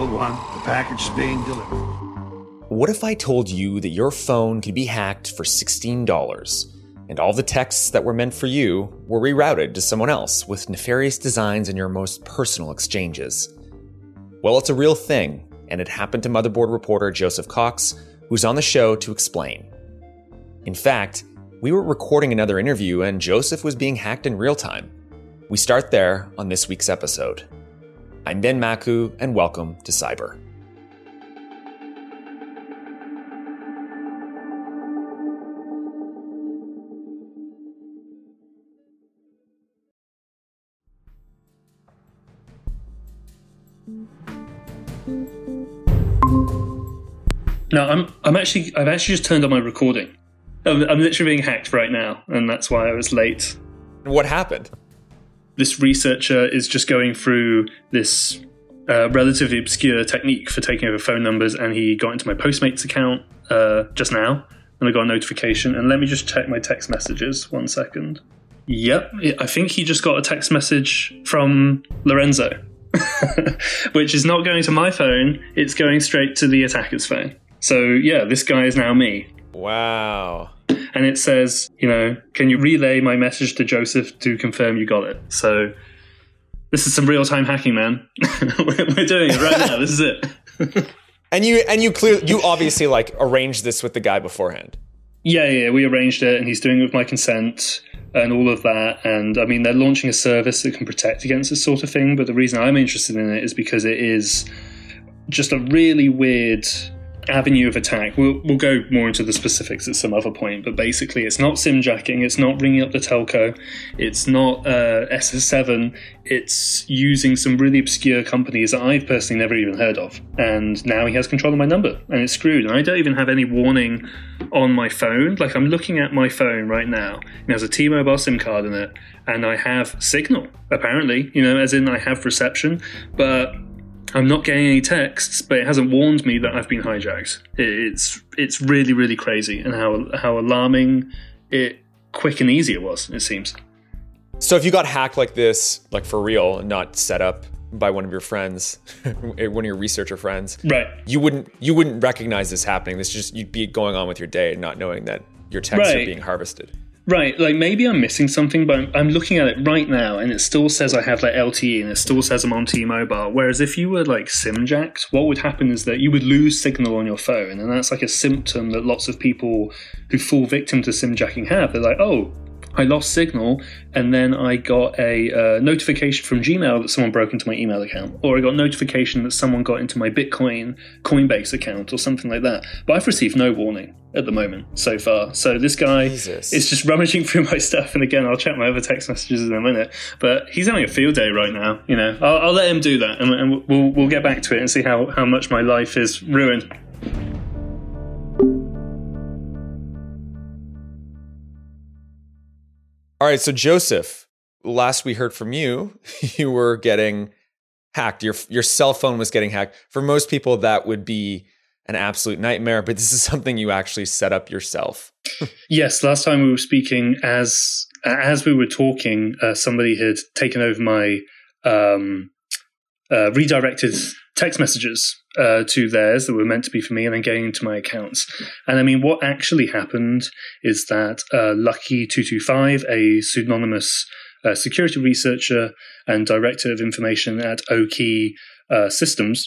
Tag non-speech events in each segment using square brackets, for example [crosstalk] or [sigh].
One, the package is being delivered. What if I told you that your phone could be hacked for $16 and all the texts that were meant for you were rerouted to someone else with nefarious designs in your most personal exchanges? Well, it's a real thing, and it happened to motherboard reporter Joseph Cox, who's on the show to explain. In fact, we were recording another interview and Joseph was being hacked in real time. We start there on this week's episode. I'm Ben Makuch, and welcome to Cyber. No, I'm I'm actually I've actually just turned on my recording. I'm, I'm literally being hacked right now, and that's why I was late. What happened? This researcher is just going through this uh, relatively obscure technique for taking over phone numbers, and he got into my Postmates account uh, just now, and I got a notification. And let me just check my text messages. One second. Yep, I think he just got a text message from Lorenzo, [laughs] which is not going to my phone; it's going straight to the attacker's phone. So yeah, this guy is now me. Wow. And it says, you know, can you relay my message to Joseph to confirm you got it? So this is some real time hacking, man. [laughs] We're doing it right now. This is it. [laughs] and you and you clear you obviously like arranged this with the guy beforehand. Yeah, yeah, we arranged it, and he's doing it with my consent and all of that. And I mean, they're launching a service that can protect against this sort of thing. But the reason I'm interested in it is because it is just a really weird avenue of attack. We'll, we'll go more into the specifics at some other point, but basically, it's not simjacking, it's not ringing up the telco, it's not uh, SS7, it's using some really obscure companies that I've personally never even heard of. And now he has control of my number, and it's screwed. And I don't even have any warning on my phone. Like, I'm looking at my phone right now, it has a T Mobile SIM card in it, and I have signal, apparently, you know, as in I have reception, but I'm not getting any texts, but it hasn't warned me that I've been hijacked. It's it's really really crazy, and how how alarming it quick and easy it was. It seems. So if you got hacked like this, like for real, and not set up by one of your friends, [laughs] one of your researcher friends, right? You wouldn't you wouldn't recognize this happening. This just you'd be going on with your day, not knowing that your texts right. are being harvested. Right, like maybe I'm missing something, but I'm, I'm, looking at it right now, and it still says I have like LTE, and it still says I'm on T-Mobile. Whereas if you were like SIM jacked, what would happen is that you would lose signal on your phone, and that's like a symptom that lots of people who fall victim to SIM jacking have. They're like, oh, I lost signal, and then I got a uh, notification from Gmail that someone broke into my email account, or I got notification that someone got into my Bitcoin Coinbase account, or something like that. But I've received no warning at the moment so far. So this guy Jesus. is just rummaging [laughs] through my stuff, and again, I'll check my other text messages in a minute. But he's having a field day right now. You know, I'll, I'll let him do that, and, and we'll we'll get back to it and see how how much my life is ruined. All right, so Joseph, last we heard from you, [laughs] you were getting hacked. Your your cell phone was getting hacked. For most people, that would be an absolute nightmare, but this is [laughs] something you actually set up yourself. yes, last time we were speaking, as as we were talking, uh, somebody had taken over my um, uh, redirected text messages uh, to theirs that were meant to be for me and then getting into my accounts. And I mean, what actually happened is that uh, Lucky225, a pseudonymous uh, security researcher and director of information at Okey uh, Systems,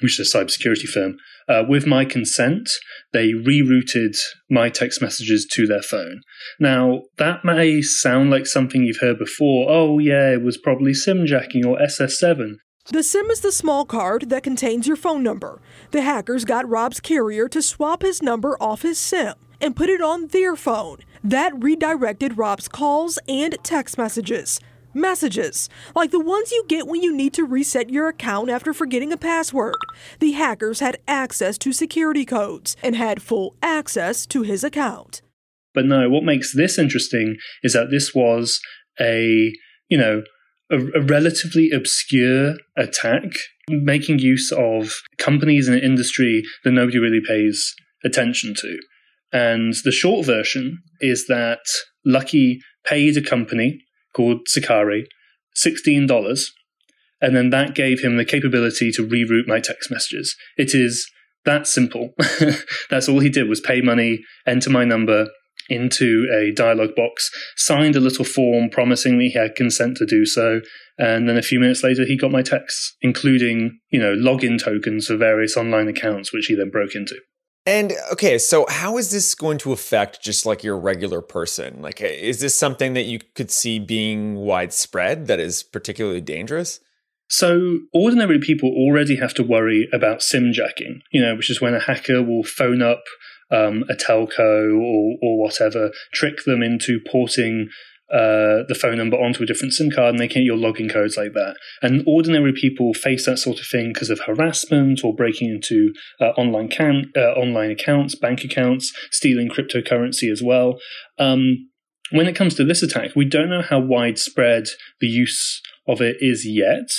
which is a cybersecurity firm, uh, with my consent, they rerouted my text messages to their phone. Now, that may sound like something you've heard before. Oh, yeah, it was probably SIM-jacking or SS7. The SIM is the small card that contains your phone number. The hackers got Rob's carrier to swap his number off his SIM and put it on their phone. That redirected Rob's calls and text messages. Messages, like the ones you get when you need to reset your account after forgetting a password. The hackers had access to security codes and had full access to his account. But no, what makes this interesting is that this was a, you know, a, a relatively obscure attack, making use of companies in an industry that nobody really pays attention to. And the short version is that Lucky paid a company called Sakari $16, and then that gave him the capability to reroute my text messages. It is that simple. [laughs] That's all he did was pay money, enter my number into a dialog box, signed a little form promising me he had consent to do so, and then a few minutes later he got my texts, including, you know, login tokens for various online accounts, which he then broke into. And okay, so how is this going to affect just like your regular person? Like, is this something that you could see being widespread that is particularly dangerous? So, ordinary people already have to worry about sim jacking, you know, which is when a hacker will phone up um, a telco or, or whatever, trick them into porting uh, the phone number onto a different SIM card and they can get your login codes like that. And ordinary people face that sort of thing because of harassment or breaking into uh, online can- uh, online accounts, bank accounts, stealing cryptocurrency as well. Um, when it comes to this attack, we don't know how widespread the use of it is yet,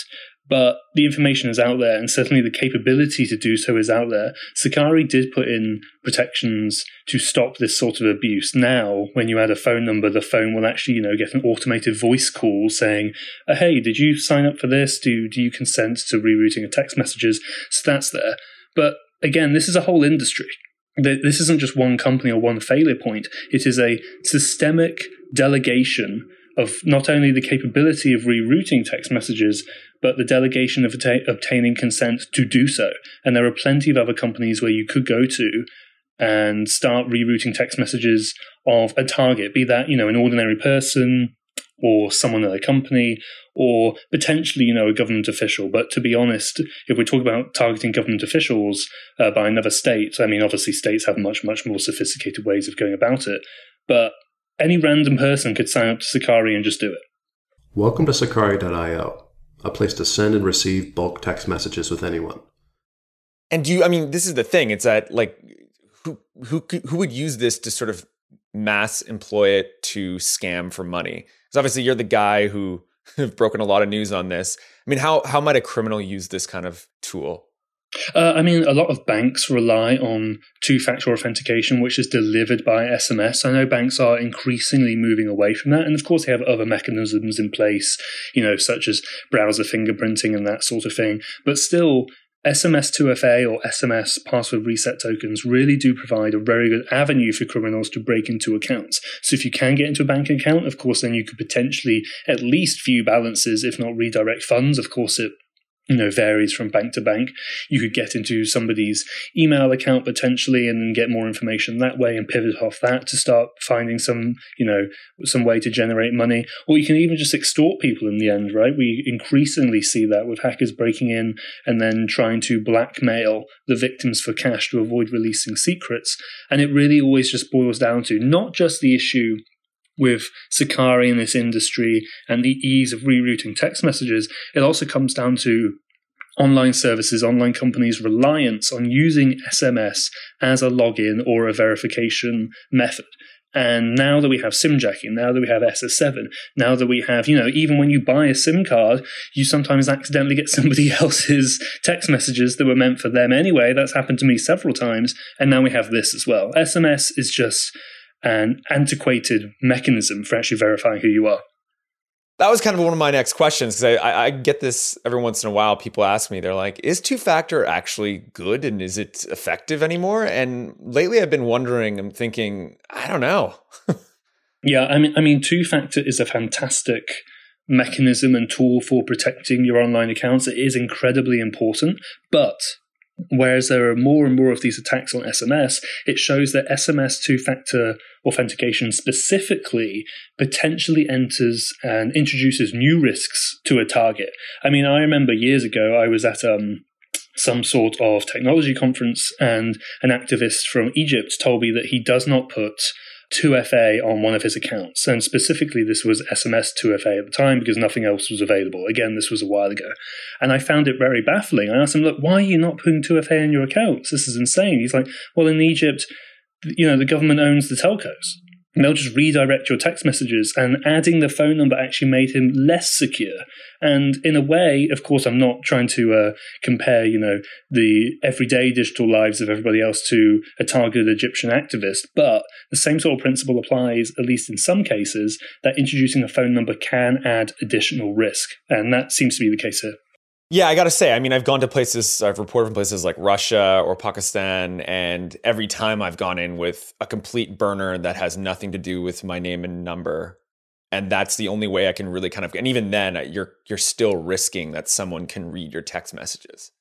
but the information is out there, and certainly the capability to do so is out there. Sakari did put in protections to stop this sort of abuse. Now, when you add a phone number, the phone will actually, you know, get an automated voice call saying, oh, "Hey, did you sign up for this? Do do you consent to rerouting of text messages?" So that's there. But again, this is a whole industry. This isn't just one company or one failure point. It is a systemic delegation of not only the capability of rerouting text messages, but the delegation of obtaining consent to do so. And there are plenty of other companies where you could go to and start rerouting text messages of a target, be that, you know, an ordinary person or someone at a company or potentially, you know, a government official. But to be honest, if we talk about targeting government officials uh, by another state, I mean, obviously states have much, much more sophisticated ways of going about it. But any random person could sign up to Sakari and just do it. Welcome to Sakari.io, a place to send and receive bulk text messages with anyone. And do you, I mean, this is the thing. It's that, like, who, who, who would use this to sort of mass employ it to scam for money? Because obviously you're the guy who [laughs] have broken a lot of news on this. I mean, how, how might a criminal use this kind of tool? Uh, I mean, a lot of banks rely on two factor authentication, which is delivered by SMS. I know banks are increasingly moving away from that. And of course, they have other mechanisms in place, you know, such as browser fingerprinting and that sort of thing. But still, SMS 2FA or SMS password reset tokens really do provide a very good avenue for criminals to break into accounts. So if you can get into a bank account, of course, then you could potentially at least view balances, if not redirect funds. Of course, it you know varies from bank to bank. You could get into somebody's email account potentially and get more information that way and pivot off that to start finding some you know some way to generate money. Or you can even just extort people in the end right? We increasingly see that with hackers breaking in and then trying to blackmail the victims for cash to avoid releasing secrets. And it really always just boils down to not just the issue with Sakari in this industry and the ease of rerouting text messages, it also comes down to online services, online companies' reliance on using SMS as a login or a verification method. And now that we have SIM jacking, now that we have SS7, now that we have, you know, even when you buy a SIM card, you sometimes accidentally get [laughs] somebody else's text messages that were meant for them anyway. That's happened to me several times. And now we have this as well. SMS is just an antiquated mechanism for actually verifying who you are. That was kind of one of my next questions because I, I, get this every once in a while. People ask me, they're like, "Is two factor actually good and is it effective anymore?" And lately, I've been wondering. I'm thinking, I don't know. [laughs] yeah, I mean, I mean, two factor is a fantastic mechanism and tool for protecting your online accounts. It is incredibly important, but Whereas there are more and more of these attacks on SMS, it shows that SMS two factor authentication specifically potentially enters and introduces new risks to a target. I mean, I remember years ago I was at um, some sort of technology conference, and an activist from Egypt told me that he does not put 2FA on one of his accounts. And specifically, this was SMS 2FA at the time because nothing else was available. Again, this was a while ago. And I found it very baffling. I asked him, look, why are you not putting 2FA in your accounts? This is insane. He's like, well, in Egypt, you know, the government owns the telcos. And they'll just redirect your text messages. And adding the phone number actually made him less secure. And in a way, of course, I'm not trying to uh, compare, you know, the everyday digital lives of everybody else to a targeted Egyptian activist, but the same sort of principle applies, at least in some cases, that introducing a phone number can add additional risk. And that seems to be the case here. Yeah, I got to say, I mean, I've gone to places, I've reported from places like Russia or Pakistan, and every time I've gone in with a complete burner that has nothing to do with my name and number. And that's the only way I can really kind of, and even then, you're you're still risking that someone can read your text messages.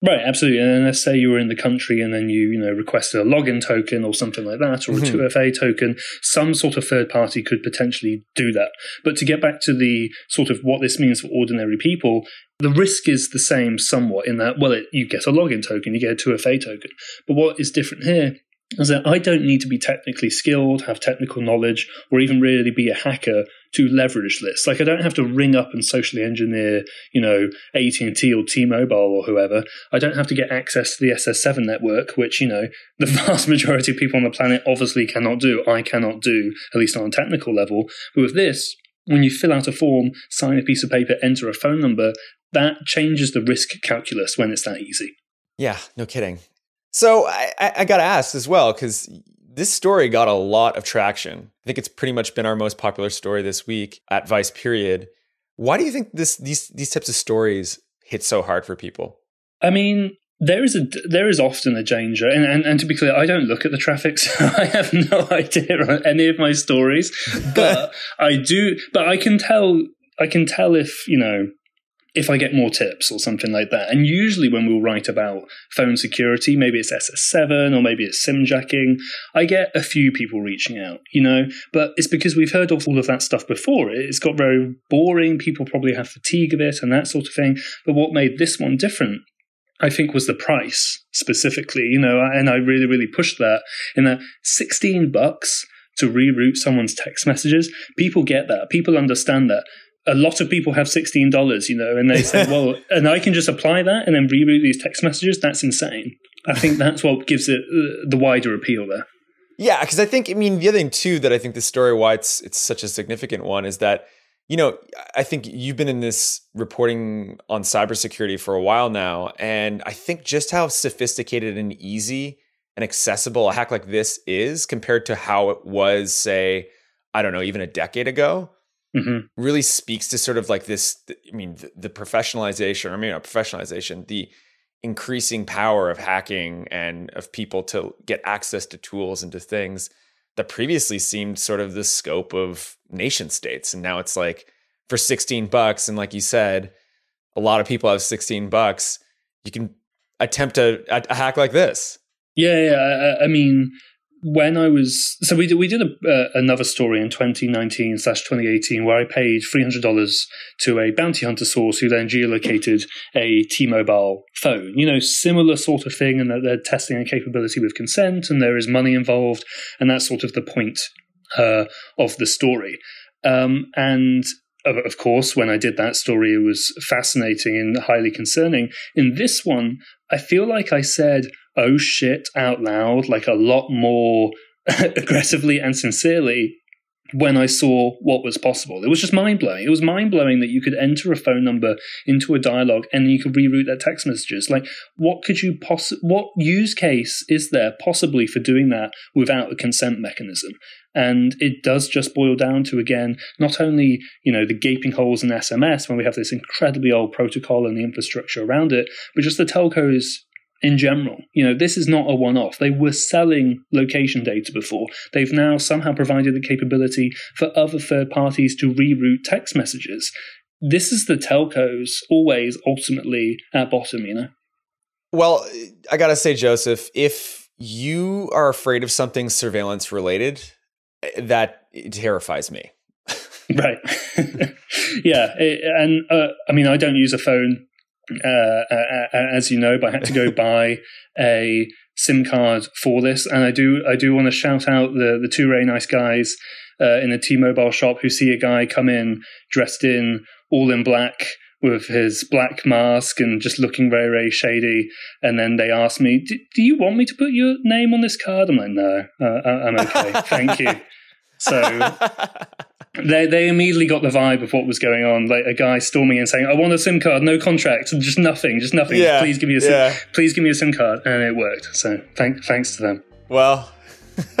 Right, absolutely. And let's say you were in the country and then you, you know, requested a login token or something like that, or a mm-hmm. 2FA token, some sort of third party could potentially do that. But to get back to the sort of what this means for ordinary people, the risk is the same somewhat in that, well, it, you get a login token, you get a 2FA token. But what is different here is that I don't need to be technically skilled, have technical knowledge, or even really be a hacker to leverage this. Like I don't have to ring up and socially engineer, you know, AT&T or T-Mobile or whoever. I don't have to get access to the SS7 network, which, you know, the [laughs] vast majority of people on the planet obviously cannot do. I cannot do, at least on a technical level. But with this, when you fill out a form, sign a piece of paper, enter a phone number, that changes the risk calculus when it's that easy. Yeah, no kidding. So I, I got to ask as well, because this story got a lot of traction. I think it's pretty much been our most popular story this week at Vice. Period. Why do you think this these these types of stories hit so hard for people? I mean, there is a there is often a danger, and, and, and to be clear, I don't look at the traffic, [laughs] so I have no [laughs] idea on any of my stories. But [laughs] I do, but I can tell I can tell if you know if I get more tips or something like that. And usually when we'll write about phone security, maybe it's SS7 or maybe it's SIM jacking, I get a few people reaching out, you know, but it's because we've heard of all of that stuff before. It's got very boring. People probably have fatigue of it and that sort of thing. But what made this one different I think was the price specifically, you know, and I really, really pushed that in that 16 bucks to reroute someone's text messages. People get that. People understand that a lot of people have $16, you know, and they say, [laughs] well, and I can just apply that and then reroute these text messages. That's insane. I think that's what gives it uh, the wider appeal there. Yeah, because I think, I mean, the other thing too that I think the story why it's it's such a significant one is that, you know, I think you've been in this reporting on cybersecurity for a while now, and I think just how sophisticated and easy and accessible a hack like this is compared to how it was, say, I don't know, even a decade ago mm-hmm. really speaks to sort of like this. I mean, the, the professionalization, I mean, not professionalization, the increasing power of hacking and of people to get access to tools and to things that previously seemed sort of the scope of nation states. And now it's like for 16 bucks. And like you said, a lot of people have 16 bucks. You can attempt a, a hack like this. Yeah, yeah. I, I mean, when I was so we did we did a, uh, another story in 2019 slash 2018 where I paid three hundred dollars to a bounty hunter source who then geolocated a T-Mobile phone. You know, similar sort of thing, and that they're testing a capability with consent, and there is money involved, and that's sort of the point uh, of the story. Um, and of course, when I did that story, it was fascinating and highly concerning. In this one, I feel like I said, oh shit out loud, like a lot more [laughs] aggressively and sincerely when I saw what was possible. It was just mind blowing. It was mind blowing that you could enter a phone number into a dialogue and you could reroute their text messages. Like, what could you poss- what use case is there possibly for doing that without a consent mechanism? And it does just boil down to again, not only you know the gaping holes in SMS when we have this incredibly old protocol and the infrastructure around it, but just the telcos in general. You know, this is not a one off. They were selling location data before. They've now somehow provided the capability for other third parties to reroute text messages. This is the telcos always ultimately at bottom, you know? Well, I got to say, Joseph, if you are afraid of something surveillance related, that terrifies me. [laughs] right. [laughs] yeah. And uh, I mean, I don't use a phone uh, as you know, but I had to go [laughs] buy a SIM card for this. And I do, I do want to shout out the the two very nice guys uh, in the T-Mobile shop who see a guy come in dressed in all in black with his black mask and just looking very very shady. And then they ask me, "Do you want me to put your name on this card?" I'm like, "No, uh, I'm okay, thank you." [laughs] So they they immediately got the vibe of what was going on. Like a guy storming in saying, "I want a SIM card, no contract, just nothing, just nothing. Yeah, please give me a SIM, yeah. please give me a SIM card," and it worked. So thank, thanks to them. Well,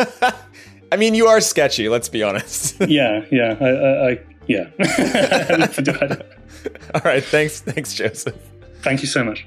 [laughs] I mean, you are sketchy. Let's be honest. [laughs] Yeah, yeah, I, I, I yeah. [laughs] Nothing to add. All right, thanks, thanks, Joseph. Thank you so much.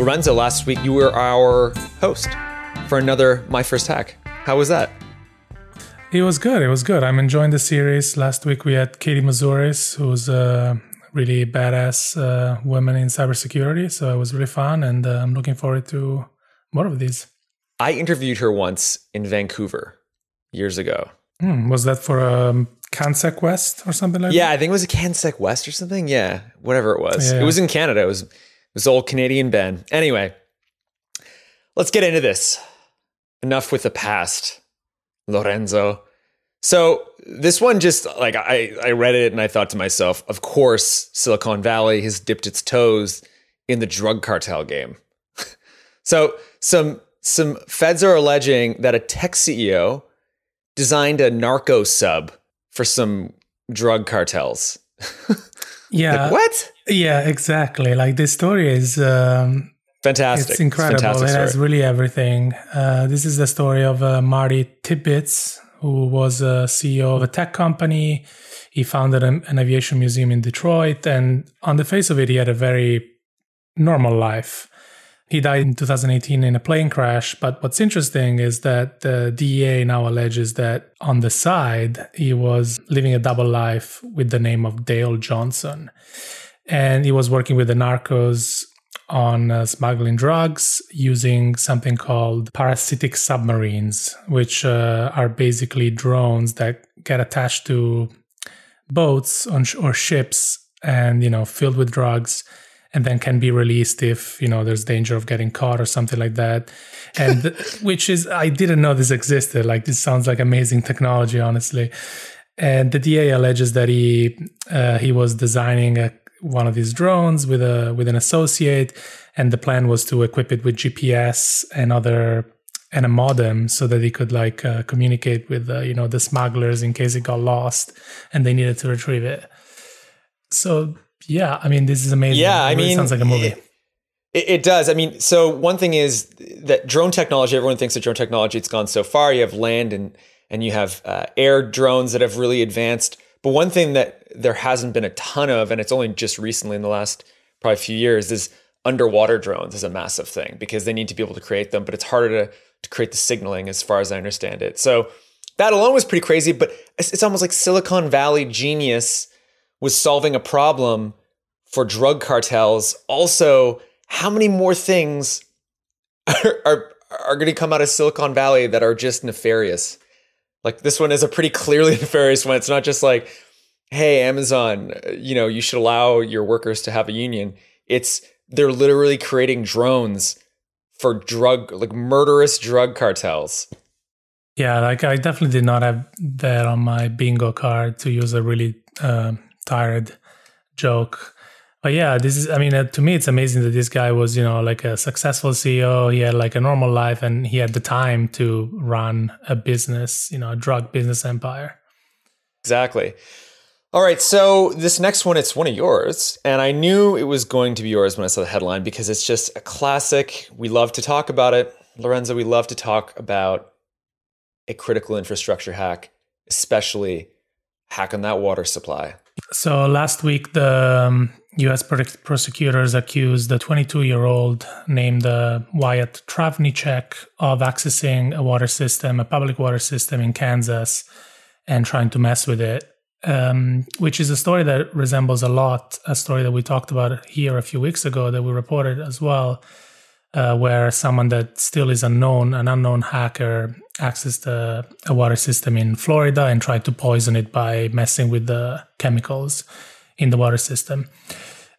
Lorenzo, last week you were our host for another My First Hack. How was that? It was good. It was good. I'm enjoying the series. Last week we had Katie Moussouris, who's a really badass uh, woman in cybersecurity. So it was really fun, and uh, I'm looking forward to more of these. I interviewed her once in Vancouver years ago. Hmm, was that for um, CanSec West or something like Yeah, that? Yeah, I think it was a CanSec West or something. Yeah, whatever it was. Yeah. It was in Canada. It was was old Canadian Ben. Anyway, let's get into this. Enough with the past, Lorenzo. So this one just like I, I read it and I thought to myself, of course, Silicon Valley has dipped its toes in the drug cartel game. [laughs] so some some feds are alleging that a tech CEO designed a narco sub for some drug cartels. [laughs] Yeah. Like, what? Yeah, exactly. Like this story is um, Fantastic. It's incredible. Fantastic it has really everything. Uh, this is the story of uh, Marty Tibbitts, who was a CEO of a tech company. He founded an, an aviation museum in Detroit, and on the face of it, he had a very normal life. He died in 2018 in a plane crash. But what's interesting is that the DEA now alleges that on the side, he was living a double life with the name of Dale Johnson. And he was working with the narcos on uh, smuggling drugs using something called parasitic submarines, which uh, are basically drones that get attached to boats sh- or ships and you know filled with drugs and then can be released if you know there's danger of getting caught or something like that. And [laughs] which is i didn't know this existed. Like this sounds like amazing technology honestly. And the da alleges that he uh, he was designing a, one of these drones with a with an associate and the plan was to equip it with gps and other and a modem so that he could like uh, communicate with uh, you know the smugglers in case it got lost and they needed to retrieve it. So yeah i mean this is amazing Yeah, I It really mean, sounds like a movie It, it does. I mean, so one thing is that drone technology. Everyone thinks that drone technology it's gone so far. You have land and and you have uh, air drones that have really advanced. But one thing that there hasn't been a ton of, and it's only just recently in the last probably few years, is underwater drones is a massive thing because they need to be able to create them, but it's harder to to create the signaling as far as I understand it. So that alone was pretty crazy. But it's, it's almost like Silicon Valley genius was solving a problem for drug cartels. Also, how many more things are are, are going to come out of Silicon Valley that are just nefarious? Like this one is a pretty clearly [laughs] nefarious one. It's not just like, hey, Amazon, you know, you should allow your workers to have a union. It's they're literally creating drones for drug like murderous drug cartels. Yeah, like I definitely did not have that on my bingo card to use a really uh, tired joke. But yeah, this is, I mean, uh, to me, it's amazing that this guy was, you know, like a successful CEO. He had like a normal life and he had the time to run a business, you know, a drug business empire. Exactly. All right, so this next one, it's one of yours. And I knew it was going to be yours when I saw the headline because it's just a classic. We love to talk about it. Lorenzo, we love to talk about a critical infrastructure hack, especially hack on that water supply. So last week, the um, U.S. prosecutors accused the 22-year-old named uh, Wyatt Travnicek of accessing a water system, a public water system in Kansas, and trying to mess with it um, which is a story that resembles a lot a story that we talked about here a few weeks ago that we reported as well, uh, where someone that still is unknown, an unknown hacker, accessed a, a, water system in Florida and tried to poison it by messing with the chemicals in the water system.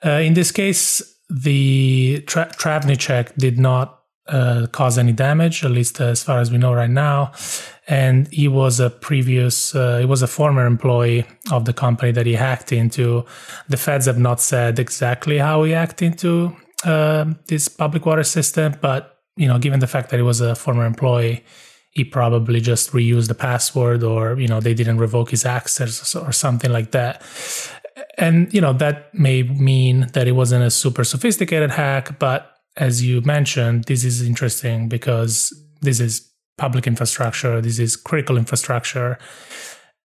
Uh, in this case, the tra- Travnicek did not uh, cause any damage, at least as far as we know right now. And he was a previous, uh, he was a former employee of the company that he hacked into. The feds have not said exactly how he hacked into uh, this public water system, but you know, given the fact that he was a former employee, he probably just reused the password, or you know, they didn't revoke his access or something like that. And you know, that may mean that it wasn't a super sophisticated hack, but as you mentioned, this is interesting because this is public infrastructure, this is critical infrastructure.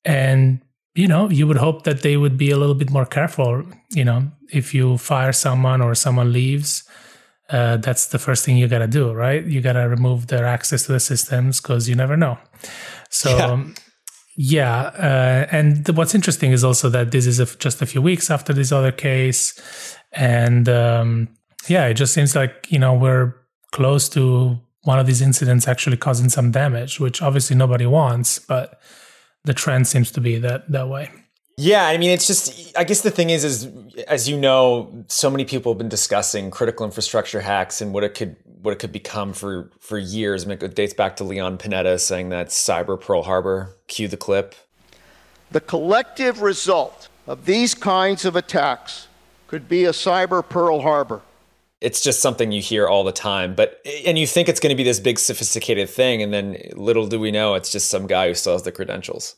And, you know, you would hope that they would be a little bit more careful. You know, if you fire someone or someone leaves, uh, that's the first thing you got to do, right? You got to remove their access to the systems because you never know. So, yeah. Yeah, uh, and what's interesting is also that this is a, just a few weeks after this other case, and um, yeah, it just seems like, you know, we're close to one of these incidents actually causing some damage, which obviously nobody wants, but the trend seems to be that that way. Yeah, I mean, it's just. I guess the thing is, is as you know, so many people have been discussing critical infrastructure hacks and what it could what it could become for for years. I mean, it dates back to Leon Panetta saying that cyber Pearl Harbor. Cue the clip. The collective result of these kinds of attacks could be a cyber Pearl Harbor it's just something you hear all the time but and you think it's going to be this big sophisticated thing and then little do we know it's just some guy who still has the credentials.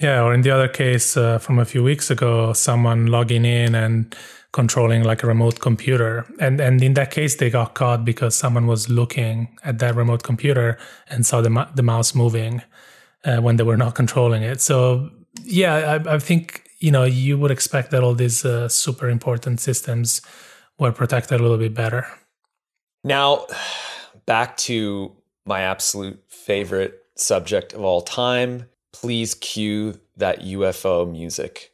Yeah or in the other case uh, from a few weeks ago someone logging in and controlling like a remote computer and and in that case they got caught because someone was looking at that remote computer and saw the, the mouse moving uh, when they were not controlling it. So yeah I, I, think you know you would expect that all these uh, super important systems were protected a little bit better. Now, back to my absolute favorite subject of all time. Please cue that UFO music.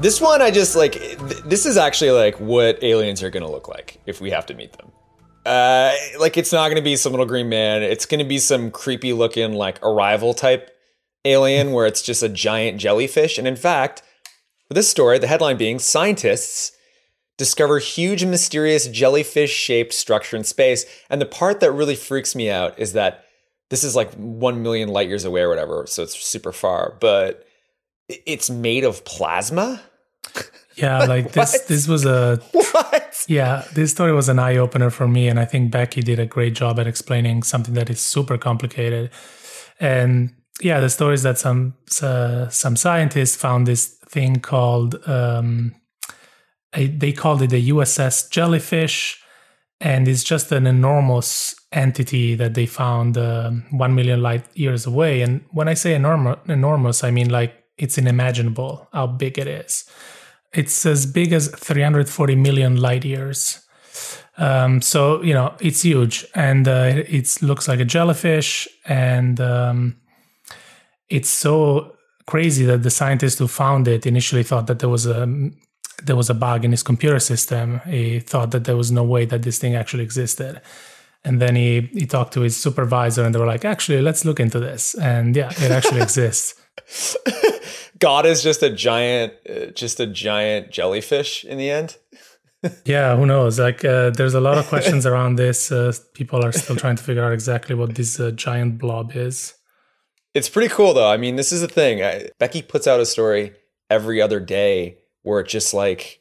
This one, I just like. this is actually like what aliens are to look like if we have to meet them. Uh, like, it's not to be some little green man. It's to be some creepy looking, like, arrival type alien where it's just a giant jellyfish. And in fact, for this story, the headline being Scientists discover huge mysterious jellyfish shaped structure in space. And the part that really freaks me out is that this is like 1 million light years away or whatever. So it's super far, but it's made of plasma. [laughs] Yeah, [laughs] like this this was a [laughs] What? Yeah, this story was an eye opener for me and I think Becky did a great job at explaining something that is super complicated. And yeah, the story is that some uh, some scientists found this thing called um, a, they called it a USS jellyfish, and it's just an enormous entity that they found uh, one million light years away. And when I say enormous, enormous, I mean like it's unimaginable how big it is. It's as big as 340 million light years. Um, so you know it's huge, and uh, it looks like a jellyfish, and um, it's so crazy that the scientist who found it initially thought that there was a there was a bug in his computer system. He thought that there was no way that this thing actually existed. And then he he talked to his supervisor, and they were like, "Actually, let's look into this." And yeah, it actually [laughs] exists. God is just a giant, uh, just a giant jellyfish in the end. yeah, who knows? Like, uh, there's a lot of questions [laughs] around this. Uh, people are still trying to figure out exactly what this uh, giant blob is. It's pretty cool though. I mean, this is the thing. I, Becky puts out a story every other day where it just like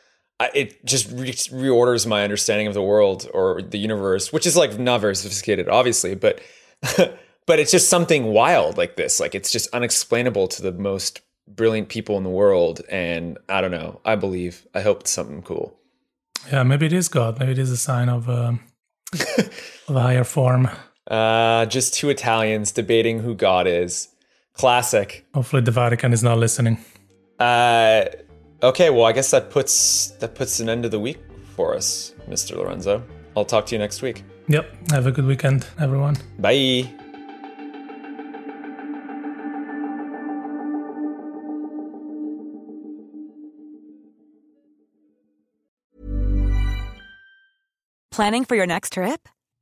[laughs] it just re- reorders my understanding of the world or the universe, which is like not very sophisticated, obviously, but [laughs] but it's just something wild like this. Like it's just unexplainable to the most brilliant people in the world. And I don't know. I believe. I hope it's something cool. Yeah, maybe it is God. Maybe it is a sign of, um, [laughs] of a higher form. Uh, just two Italians debating who God is. Classic. Hopefully, the Vatican is not listening. Uh, okay. Well, I guess that puts that puts an end to the week for us, Mr. Lorenzo. I'll talk to you next week. Yep. Have a good weekend, everyone. Bye. Planning for your next trip?